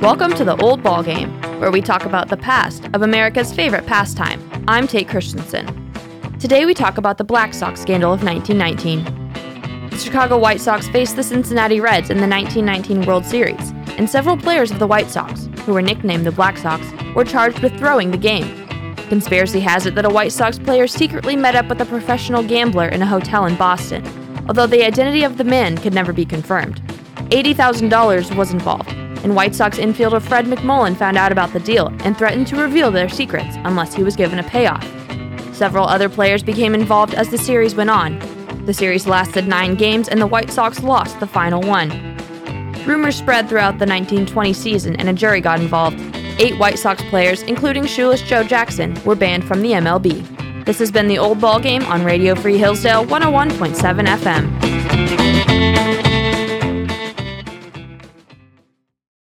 Welcome to the Old Ball Game, where we talk about the past of America's favorite pastime. I'm Tate Christensen. Today we talk about the Black Sox scandal of 1919. The Chicago White Sox faced the Cincinnati Reds in the 1919 World Series, and several players of the White Sox, who were nicknamed the Black Sox, were charged with throwing the game. Conspiracy has it that a White Sox player secretly met up with a professional gambler in a hotel in Boston, although the identity of the man could never be confirmed. $80,000 was involved, and White Sox infielder Fred McMullen found out about the deal and threatened to reveal their secrets unless he was given a payoff. Several other players became involved as the series went on. The series lasted nine games, and the White Sox lost the final one. Rumors spread throughout the 1920 season, and a jury got involved. Eight White Sox players, including shoeless Joe Jackson, were banned from the MLB. This has been the Old Ball Game on Radio Free Hillsdale 101.7 FM.